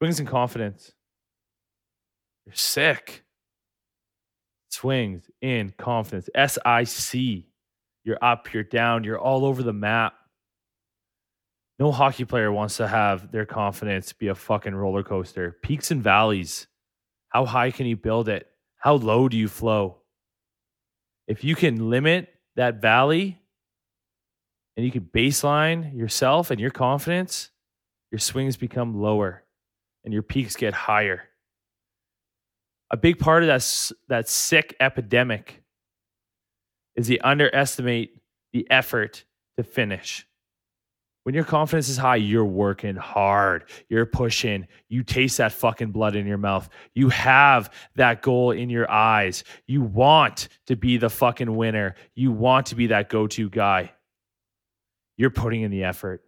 Swings and confidence. You're sick. Swings in confidence. S I C. You're up, you're down, you're all over the map. No hockey player wants to have their confidence be a fucking roller coaster. Peaks and valleys. How high can you build it? How low do you flow? If you can limit that valley and you can baseline yourself and your confidence, your swings become lower and your peaks get higher. A big part of that, that sick epidemic is the underestimate the effort to finish. When your confidence is high, you're working hard. You're pushing. You taste that fucking blood in your mouth. You have that goal in your eyes. You want to be the fucking winner. You want to be that go to guy. You're putting in the effort,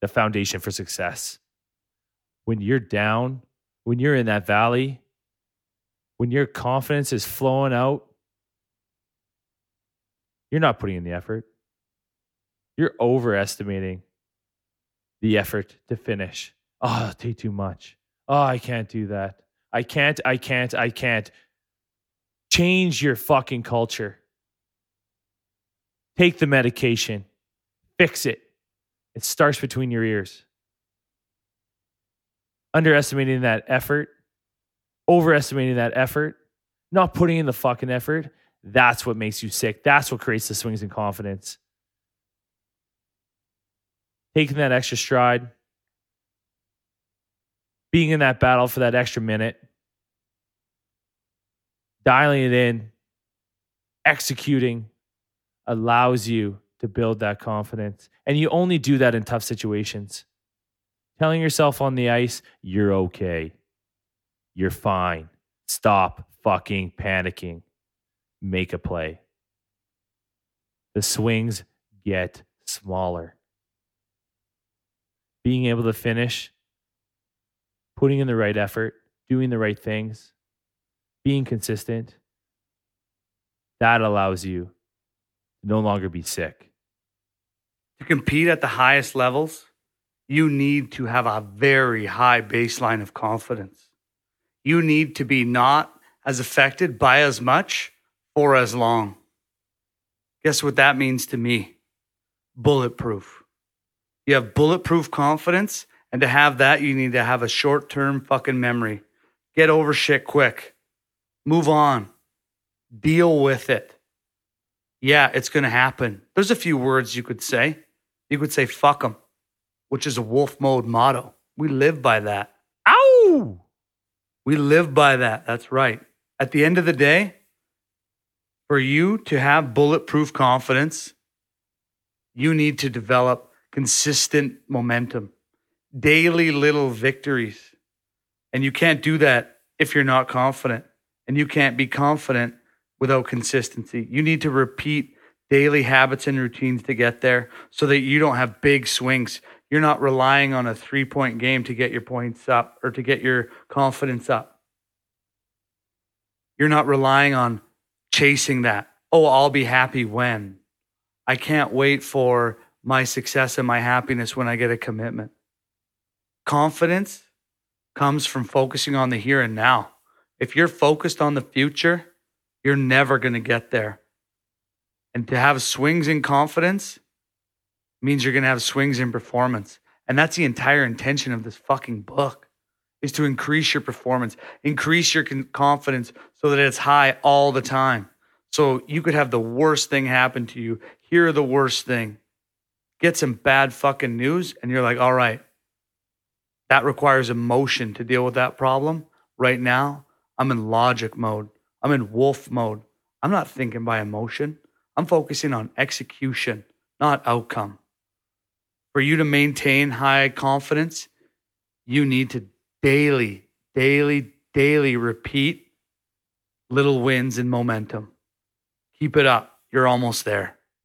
the foundation for success. When you're down, when you're in that valley, when your confidence is flowing out, you're not putting in the effort. You're overestimating the effort to finish. Oh, it'll take too much. Oh, I can't do that. I can't, I can't, I can't. Change your fucking culture. Take the medication. Fix it. It starts between your ears. Underestimating that effort, overestimating that effort, not putting in the fucking effort, that's what makes you sick. That's what creates the swings in confidence taking that extra stride, being in that battle for that extra minute, dialing it in, executing allows you to build that confidence. And you only do that in tough situations. Telling yourself on the ice, you're okay. You're fine. Stop fucking panicking. Make a play. The swings get smaller being able to finish, putting in the right effort, doing the right things, being consistent, that allows you to no longer be sick. To compete at the highest levels, you need to have a very high baseline of confidence. You need to be not as affected by as much or as long. Guess what that means to me? Bulletproof. You have bulletproof confidence. And to have that, you need to have a short term fucking memory. Get over shit quick. Move on. Deal with it. Yeah, it's going to happen. There's a few words you could say. You could say, fuck them, which is a wolf mode motto. We live by that. Ow! We live by that. That's right. At the end of the day, for you to have bulletproof confidence, you need to develop consistent momentum, daily little victories. And you can't do that if you're not confident. And you can't be confident without consistency. You need to repeat daily habits and routines to get there so that you don't have big swings. You're not relying on a three point game to get your points up or to get your confidence up. You're not relying on chasing that. Oh, I'll be happy when. I can't wait for my success and my happiness when I get a commitment. Confidence comes from focusing on the here and now. If you're focused on the future, you're never going to get there. And to have swings in confidence means you're going to have swings in performance. And that's the entire intention of this fucking book is to increase your performance, increase your confidence so that it's high all the time. So you could have the worst thing happen to you, hear the worst thing, get some bad fucking news and you're like, all right, that requires emotion to deal with that problem. Right now, I'm in logic mode. I'm in wolf mode. I'm not thinking by emotion. I'm focusing on execution, not outcome. For you to maintain high confidence, you need to daily, daily, daily repeat little wins and momentum. Keep it up. You're almost there.